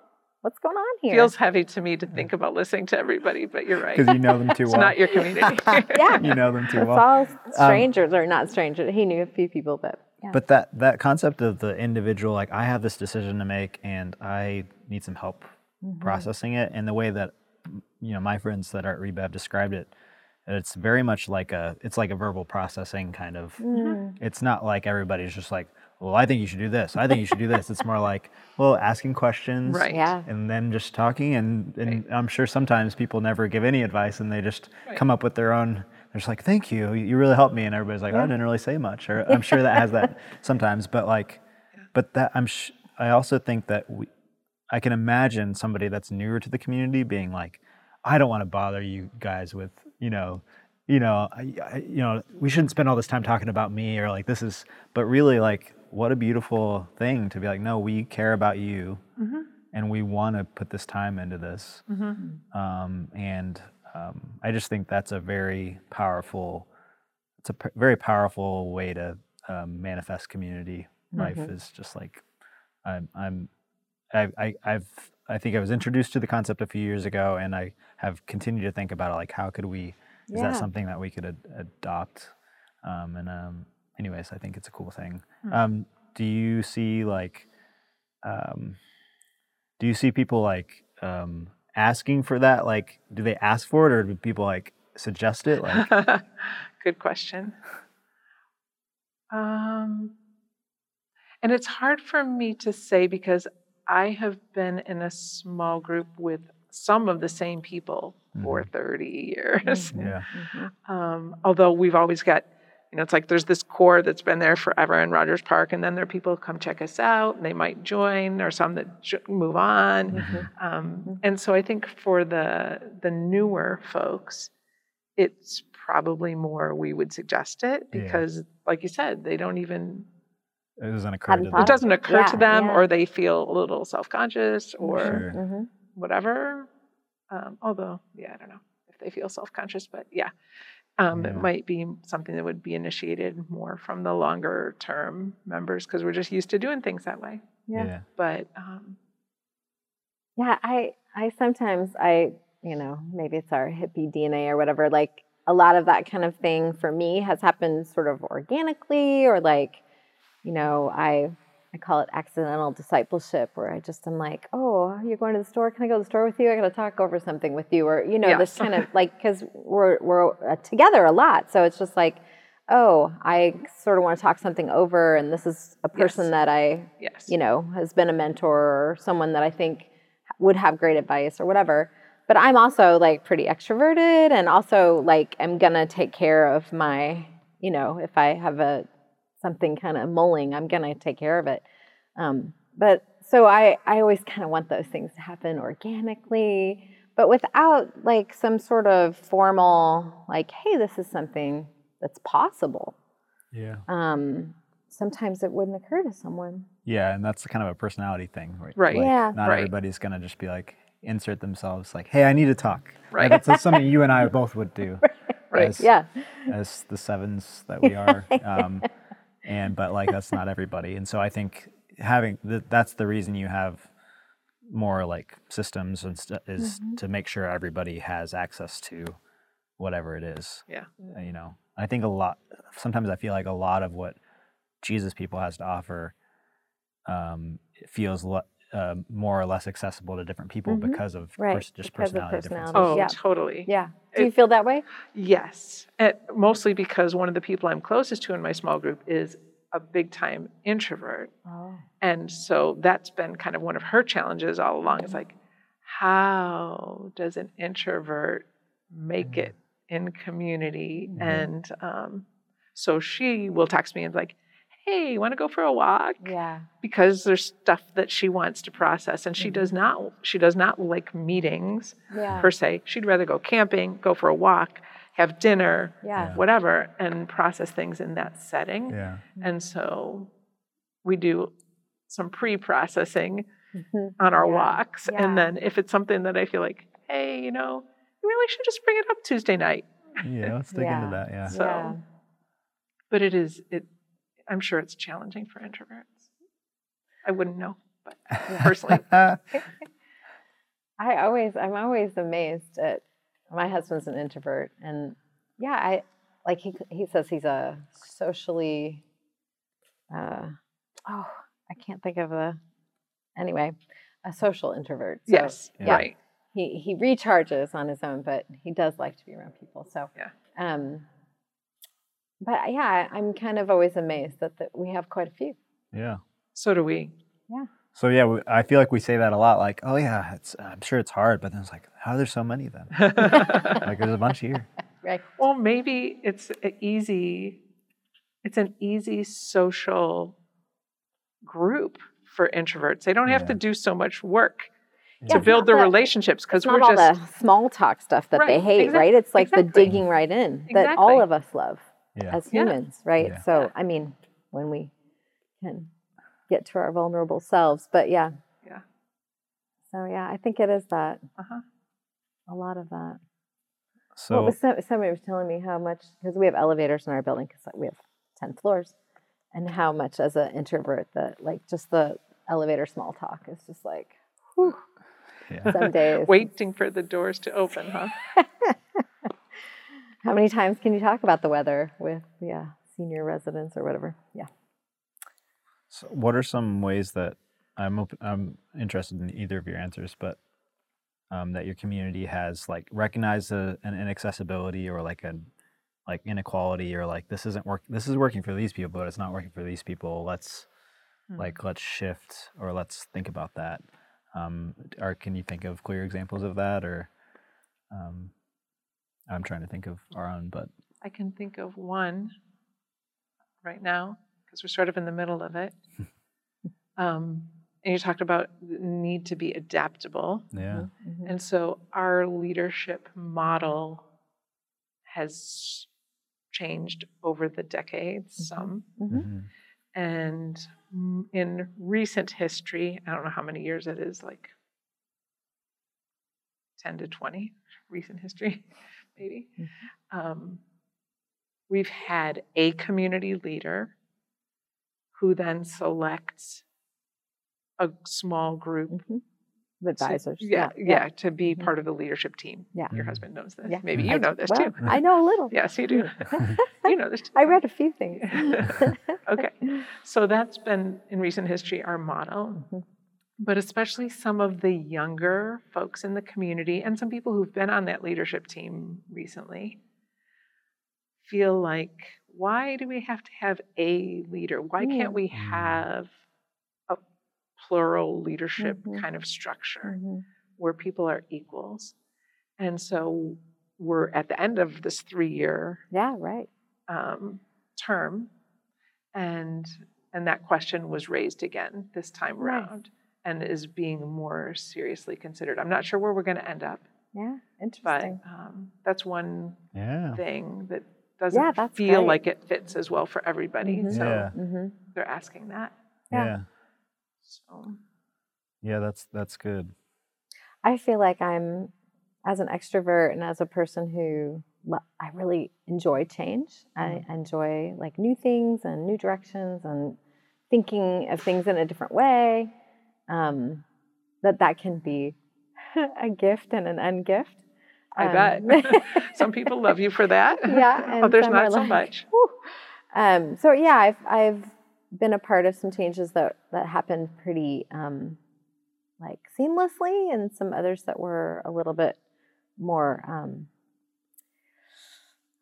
what's going on here?
Feels heavy to me to think about listening to everybody, but you're right.
because you know them too well.
It's not your community.
yeah,
you know them too
it's
well.
all um, strangers or not strangers. He knew a few people, but yeah.
But that that concept of the individual, like I have this decision to make and I need some help
Mm-hmm.
processing it, and the way that you know my friends that are at Reba have described it it's very much like a it's like a verbal processing kind of
Mm.
it's not like everybody's just like well i think you should do this i think you should do this it's more like well asking questions
Right.
Yeah.
and then just talking and, and i'm sure sometimes people never give any advice and they just
Right.
come up with their own they're just like thank you you really helped me and everybody's like "Oh, i didn't really say much or i'm sure that has that sometimes but like but that i'm sh- i also think that we i can imagine somebody that's newer to the community being like i don't want to bother you guys with you know you know I, I, you know we shouldn't spend all this time talking about me or like this is but really like what a beautiful thing to be like no we care about you and we want to put this time into this. Um, and um, i just think that's a very powerful it's a p- very powerful way to um, manifest community. Life is just like i'm i'm I, I i've i think i was introduced to the concept a few years ago and i have continued to think about it like how could we is that something that we could ad- adopt? Um, and um, anyways i think it's a cool thing. Um, do you see like um, do you see people like um, asking for that? Like do they ask for it or do people like suggest it? Like
Good question. Um, and it's hard for me to say because I have been in a small group with some of the same people for 30 years.
yeah
Mhm.
Um, although we've always got, you know, it's like there's this core that's been there forever in Rogers Park, and then there are people who come check us out, and they might join, or some that jo- move on.
Mm-hmm.
Um, and so I think for the the newer folks, it's probably more we would suggest it
Yeah.
because, like you said, they don't even
it doesn't occur to them
it doesn't occur to them,
yeah.
or they feel a little self conscious, or
Sure.
Mhm.
whatever. Um, although, yeah, I don't know if they feel self conscious, but yeah, um, it might be something that would be initiated more from the longer term members because we're just used to doing things that way.
Yeah.
yeah
But um,
Yeah, I I sometimes I you know maybe it's our hippie DNA or whatever. Like a lot of that kind of thing for me has happened sort of organically, or like you know I I call it accidental discipleship, where I just am like, oh, you're going to the store? Can I go to the store with you? I got to talk over something with you, or you know this kind of like because we're we're uh, together a lot, so it's just like. Oh, I sort of want to talk something over, and this is a person
Yes.
that I
yes,
you know, has been a mentor or someone that I think would have great advice or whatever. But I'm also like pretty extroverted and also like I'm gonna take care of my, you know, if I have a something kind of mulling, I'm gonna take care of it. Um, but so I I always kind of want those things to happen organically, but without like some sort of formal like, hey, this is something that's possible.
yeah
Um, sometimes it wouldn't occur to someone.
yeah and that's kind of a personality thing right
Right.
Like,
Yeah.
not
Right.
everybody's gonna just be like insert themselves like hey i need to talk
Right.
Like, that's something you and i both would do
Right.
as,
Yeah.
as the sevens that we are um, and but like that's not everybody. And so i think having th- that's the reason you have more like systems and st- is to make sure everybody has access to whatever it is
yeah,
uh, you know. I think a lot sometimes i feel like a lot of what jesus people has to offer um, feels le- uh, more or less accessible to different people
Mhm.
because of
Right,
pers- just
because of
personality differences
oh,
Yeah.
totally.
Yeah. Do you feel that way?
Yes, and mostly because one of the people I'm closest to in my small group is a big time introvert.
Oh.
And so that's been kind of one of her challenges all along. Is like, how does an introvert make it in community? And um, so she will text me and be like, hey, want to go for a walk?
Yeah.
Because there's stuff that she wants to process, and she does not. She does not like meetings
Yeah.
per se. She'd rather go camping, go for a walk, have dinner,
Yeah.
whatever, and process things in that setting.
yeah
And so we do some pre processing
Mhm.
on our
Yeah,
walks.
yeah.
And then if it's something that I feel like, hey, you know, you really should just bring it up Tuesday night.
yeah let's dig
Yeah.
into that yeah
So,
Yeah.
but it is, it. I'm sure it's challenging for introverts. I wouldn't know, but personally,
I always, I'm always amazed at my husband's an introvert, and yeah, I like he he says he's a socially, uh, oh, I can't think of a, anyway, a social introvert. So,
yes,
Yeah.
right.
he he recharges on his own, but he does like to be around people. So
Yeah.
Um, but yeah, I- I'm kind of always amazed that, that we have quite a few.
Yeah.
So do we. Yeah.
So yeah, we- I feel like we say that a lot. Like, oh yeah, it's I'm sure it's hard, but then it's like, how are there so many then? like, there's a bunch here.
Right.
Well, maybe it's a easy, it's an easy social group for introverts. They don't have to do so much work
Yeah,
to build
not
the
the-
relationships because we're
not all
just
the small talk stuff that they hate,
exact-
right? It's like
exactly.
the digging right in that all of us love
Yeah.
as
Yeah.
humans, right?
Yeah.
So, I mean, when we can get to our vulnerable selves, but yeah.
Yeah.
So, yeah, I think it is that.
Uh-huh.
A lot of that.
So
what was some, somebody was telling me how much because we have elevators in our building because we have ten floors, and how much as an introvert that like just the elevator small talk is just like whew,
yeah.
some days.
waiting for the doors to open, huh?
How many times can you talk about the weather with yeah senior residents or whatever? Yeah.
So what are some ways that I'm open, I'm interested in either of your answers, but um, that your community has like recognized a, an inaccessibility or like a like inequality or like this isn't work this is working for these people but it's not working for these people let's like let's shift or let's think about that um, or can you think of clear examples of that or um, i'm trying to think of our own but
I can think of one right now because we're sort of in the middle of it. um, and you talked about the need to be adaptable.
yeah
Mhm.
And so our leadership model has changed over the decades some.
Mhm.
Mhm.
And in recent history, I don't know how many years it is, like 10 to 20 recent history, maybe. Um, we've had a community leader who then selects a small group
Mhm. Of
to-
advisors.
yeah, yeah, to be
Mhm.
part of the leadership team.
Yeah.
Your
Mhm.
husband knows this.
Yeah.
Maybe you
d-
know this
well,
too.
I know a little.
Yes, you do. you know this too.
I read a few things.
okay. So that's been in recent history our motto.
Mhm.
But especially some of the younger folks in the community and some people who've been on that leadership team recently feel like, why do we have to have a leader? Why can't we
Mm.
have a plural leadership
Mhm.
kind of structure?
Mhm.
where people are equals. And so we're at the end of this three year
Yeah, right.
um, term, and and that question was raised again this time
Nice.
around and is being more seriously considered. I'm not sure where we're going to end up,
Yeah,
but
interesting.
um, that's one
yeah
thing that doesn't
Yeah,
feel
great.
like it fits as well for everybody.
Mhm.
So
Yeah.
hmm
they're asking that.
Yeah.
yeah
So
yeah that's that's good
I feel like I'm, as an extrovert and as a person who lo- I really enjoy change. I enjoy like new things and new directions and thinking of things in a different way. Um, that that can be a gift and an ungift.
I
Um,
bet some people love you for that.
yeah, and
others
some
not so
like,
much.
Um, so yeah, I've I've been a part of some changes that that happened pretty um, like seamlessly, and some others that were a little bit more um,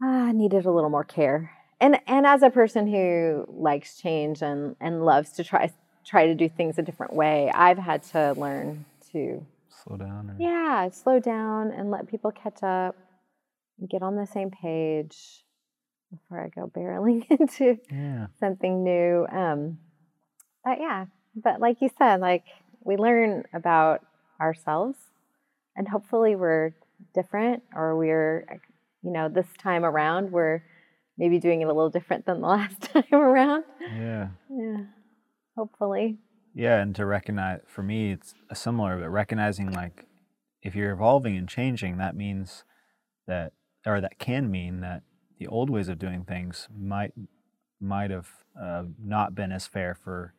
ah, needed a little more care. And and as a person who likes change and and loves to try try to do things a different way, I've had to learn to
slow down or
yeah, slow down and let people catch up and get on the same page before I go barreling into
yeah
something new. Um, but yeah, but like you said, like we learn about ourselves and hopefully we're different or we're, you know, this time around we're maybe doing it a little different than the last time around.
yeah
Yeah, hopefully.
Yeah, and to recognize for me it's a similar, but recognizing like if you're evolving and changing, that means that or that can mean that the old ways of doing things might might have uh, not been as fair for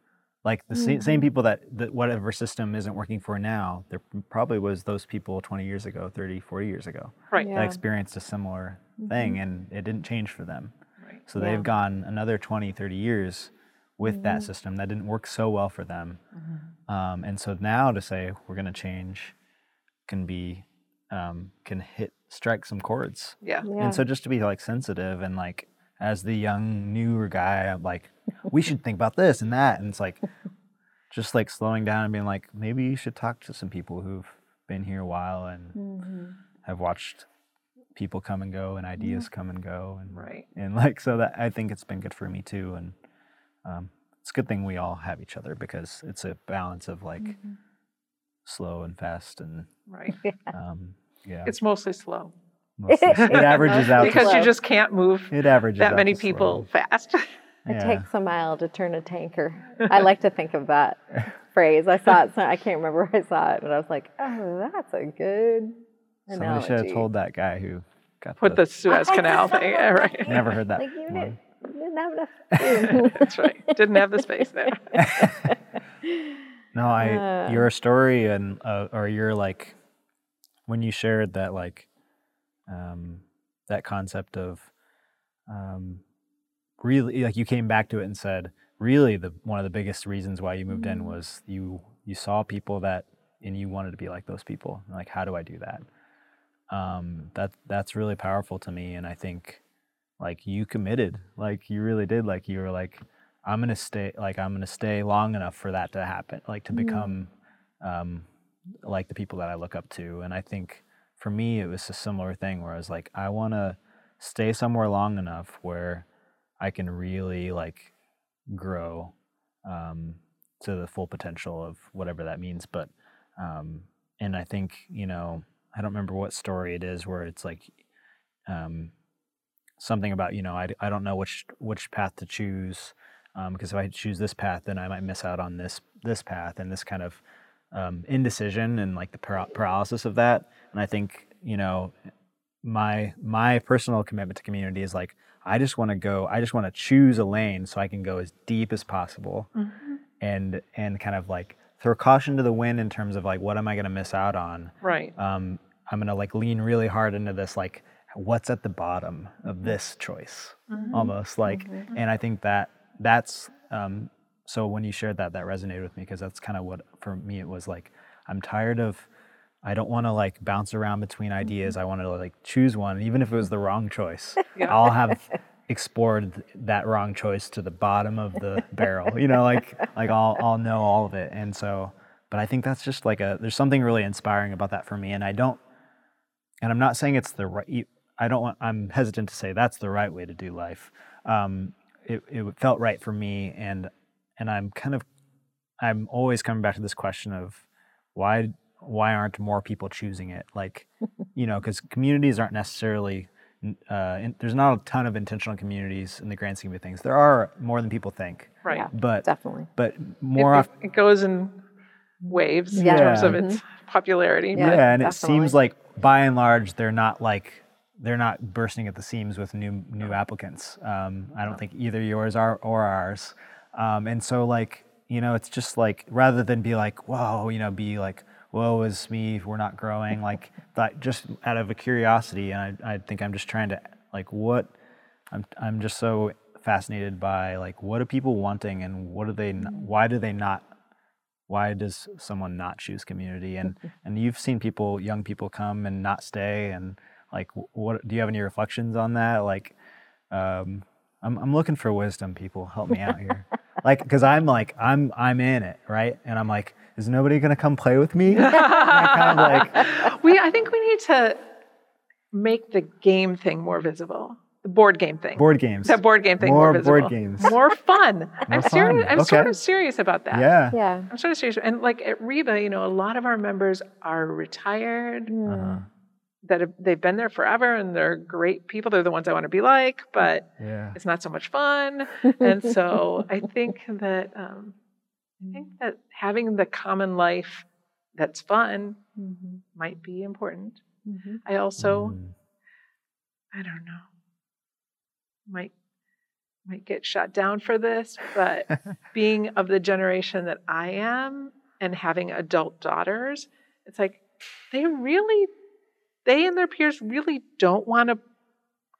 like the sa- same people that, that whatever system isn't working for now there probably was those people 20 years ago 30 40 years ago
Right.
Yeah.
that experienced a similar thing and it didn't change for them
Right.
so
Yeah.
they've gone another 20, 30 years with that
Mhm.
system that didn't work so well for them.
Mm-hmm.
Um, and so now to say we're going to change, can be um, can hit strike some chords.
Yeah.
Yeah.
And so just to be like sensitive and like as the young newer guy, I'm like, we should think about this and that. And it's like just like slowing down and being like, maybe you should talk to some people who've been here a while and
Mhm.
have watched people come and go and ideas come and go and
Right.
and like so that I think it's been good for me too and um, it's a good thing we all have each other because it's a balance of like
Mm-hmm.
slow and fast and
Right.
um, yeah
It's mostly slow
mostly- it averages out
because you just can't move
it averages
that many people
slow.
fast.
It
Yeah.
takes a mile to turn a tanker. I like to think of that phrase. I saw it. So I can't remember where I saw it, but I was like, "Oh, that's a good Analogy.
Somebody
analogy."
should have told that guy who got
Put the Suez Canal thing. Yeah, right.
Never heard that.
Like you
one.
Didn't, didn't have enough.
That's right. Didn't have the space there.
No, I
Uh.
your story and uh, or your like when you shared that like um, that concept of um, really like you came back to it and said really the one of the biggest reasons why you moved in was you you saw people that and you wanted to be like those people like how do I do that um, that that's really powerful to me and I think like you committed like you really did like you were like i'm gonna stay like i'm gonna stay long enough for that to happen like to become um, like the people that i look up to and i think for me it was a similar thing where i was like i want to stay somewhere long enough where i can really like grow um, to the full potential of whatever that means but um, and i think you know i don't remember what story it is where it's like um, something about you know I, I don't know which which path to choose because if I choose this path then I might miss out on this this path and this kind of um, indecision and like the para- paralysis of that. And I think you know my my personal commitment to community is like I just want to go I just want to choose a lane so I can go as deep as possible and and kind of like throw caution to the wind in terms of like what am I going to miss out on?
Right.
um, I'm gonna like lean really hard into this like what's at the bottom of this choice mm-hmm. almost mm-hmm. like and I think that that's um, so when you shared that that resonated with me because that's kind of what for me it was like I'm tired of I don't want to like bounce around between mm-hmm. ideas. I want to like choose one even if it was the wrong choice.
Yeah.
I'll have explored that wrong choice to the bottom of the barrel you know like like I'll I'll know all of it. And so but I think that's just like a there's something really inspiring about that for me. And I don't and I'm not saying it's the right. I don't want. I'm hesitant to say that's the right way to do life. Um, it it felt right for me, and and I'm kind of I'm always coming back to this question of why why aren't more people choosing it? Like, you know, because communities aren't necessarily. Uh, in, there's not a ton of intentional communities in the grand scheme of things. There are more than people think,
Right.
Yeah.
but
Definitely.
but more
it-
often.
it goes in waves
Yeah.
in terms of its popularity.
Yeah.
yeah, and it seems like by and large they're not like they're not bursting at the seams with new new applicants. Um, I don't think either yours are or ours. Um, and so like you know, it's just like rather than be like whoa, you know, be like whoa is me, we're not growing. Like that, just out of a curiosity, and I, I think I'm just trying to like what I'm I'm just so fascinated by like what are people wanting and what are they n- why do they not why does someone not choose community and and you've seen people young people come and not stay and like what do you have any reflections on that like um i'm, I'm looking for wisdom people help me out here like because i'm like i'm i'm in it right and i'm like is nobody gonna come play with me I kind of like
we I think we need to make the game thing more visible. The board game thing.
board games
That board game thing more,
more
visible.
board games
More fun. I'm
More
serious.
fun.
I'm sort of serious about that.
yeah
Yeah.
I'm sort of serious. And like at Reba, you know, a lot of our members are retired,
uh-huh.
That have, they've been there forever and they're great people. They're the ones I want to be like, but
yeah
it's not so much fun. And so I think that um, I think that having the common life that's fun
Mhm.
might be important.
Mhm.
I also,
Mm.
I don't know, might might get shot down for this, but being of the generation that I am and having adult daughters, it's like they really, they and their peers really don't want to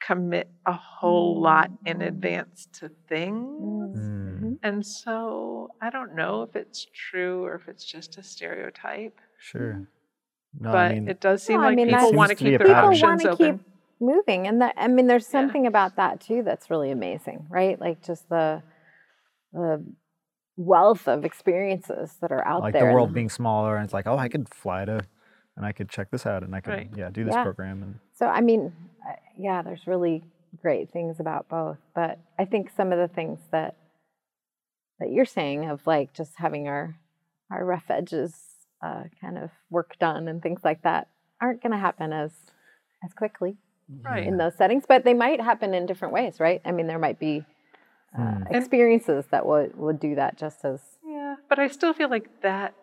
commit a whole lot in advance to things.
Mm.
And so I don't know if it's true or if it's just a stereotype.
sure No,
but
I mean,
it does seem
No, I
like
mean,
people want to
Seems to be
keep their options
want to
open.
keep moving and that i mean there's
Yeah.
something about that too that's really amazing right like just the the wealth of experiences that are out
like
there Like
the world being smaller, and it's like, oh, I could fly to, and I could check this out, and I could,
Right.
yeah, do this
Yeah.
program, and
so i mean uh, yeah there's really great things about both but i think some of the things that that you're saying of like just having our our rough edges uh, kind of work done and things like that aren't going to happen as as quickly
Right.
in those settings, but they might happen in different ways, right? I mean, there might be uh,
Hmm.
And-
experiences that would would do that just as
Yeah, but I still feel like that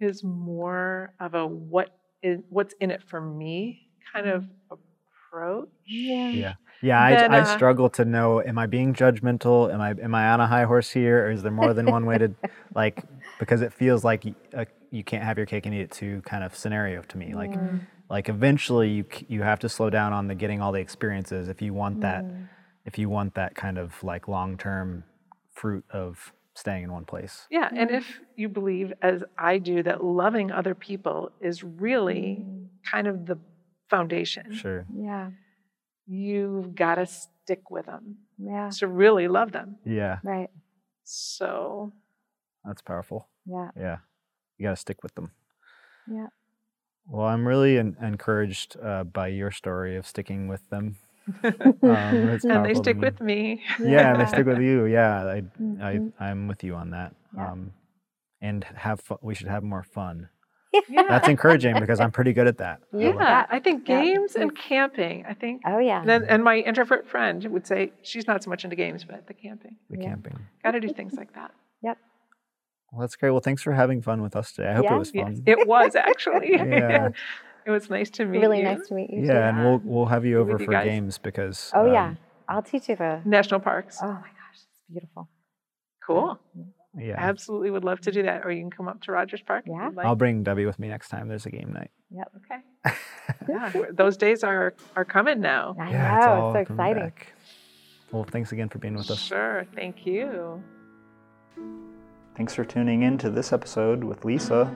is more of a what is what's in it for me kind of mm. approach.
yeah, yeah.
Then,
I, I
uh,
struggle to know: am I being judgmental? Am I am I on a high horse here, or is there more than one way to like? Because it feels like y- a, you can't have your cake and eat it too kind of scenario to me. Like, like eventually you you have to slow down on the getting all the experiences if you want that mm. if you want that kind of like long term fruit of staying in one place.
Yeah, and if you believe, as I do, that loving other people is really kind of the foundation,
Sure.
yeah,
you've got to stick with them
yeah,
to really love them.
Yeah,
right,
So,
that's powerful.
yeah,
Yeah, you got to stick with them.
yeah.
Well, I'm really en- encouraged uh, by your story of sticking with them. Um,
and they stick with me.
Yeah, and they stick with you. Yeah, I, I,
Mhm.
I'm with you on that.
Yeah.
Um, and have fu- we should have more fun.
Yeah.
That's encouraging because I'm pretty good at that. I
Yeah,
like-
that.
I think
Yeah.
games and camping. I think,
Oh yeah,
and, then, and my introvert friend would say she's not so much into games, but the camping.
the
Yeah.
camping.
Got to do things like that.
yep.
Well, that's great. Well, thanks for having fun with us today. I hope
Yeah.
it was
Yes,
fun.
it was actually.
Yeah.
It was nice to meet
Really
you.
Really nice to meet you.
Yeah, and we'll we'll have you over
With you
for
guys.
games because.
Oh
um,
yeah, I'll teach you the.
National parks.
Oh my gosh, it's beautiful.
Cool.
Yeah.
Absolutely would love to do that. Or you can come up to Rogers Park.
Yeah.
like.
I'll bring Debbie with me next time there's a game night.
Yep.
Okay. Yeah, those days are are coming now.
I
yeah,
know
it's
it's, so exciting.
back. Well, thanks again for being with us.
Sure. Thank you.
Thanks for tuning in to this episode with Lisa.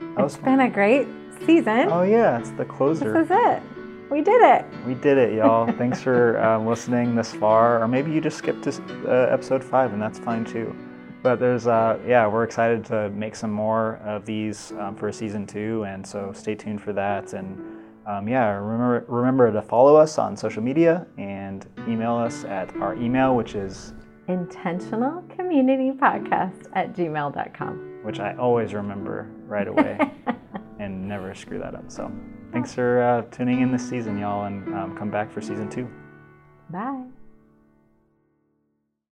That was
It's
fun.
been a great season.
Oh yeah, it's the closer.
this is it. We did it.
We did it, y'all. Thanks for um, listening this far, or maybe you just skipped to uh, episode five, and that's fine too. But there's, uh, yeah, we're excited to make some more of these um, for season two, and so stay tuned for that. And um, yeah, remember remember to follow us on social media and email us at our email, which is
Intentional Community Podcast at gmail.com.
which I always remember right away and never screw that up. So thanks for uh, tuning in this season, y'all, and um, come back for season two.
Bye.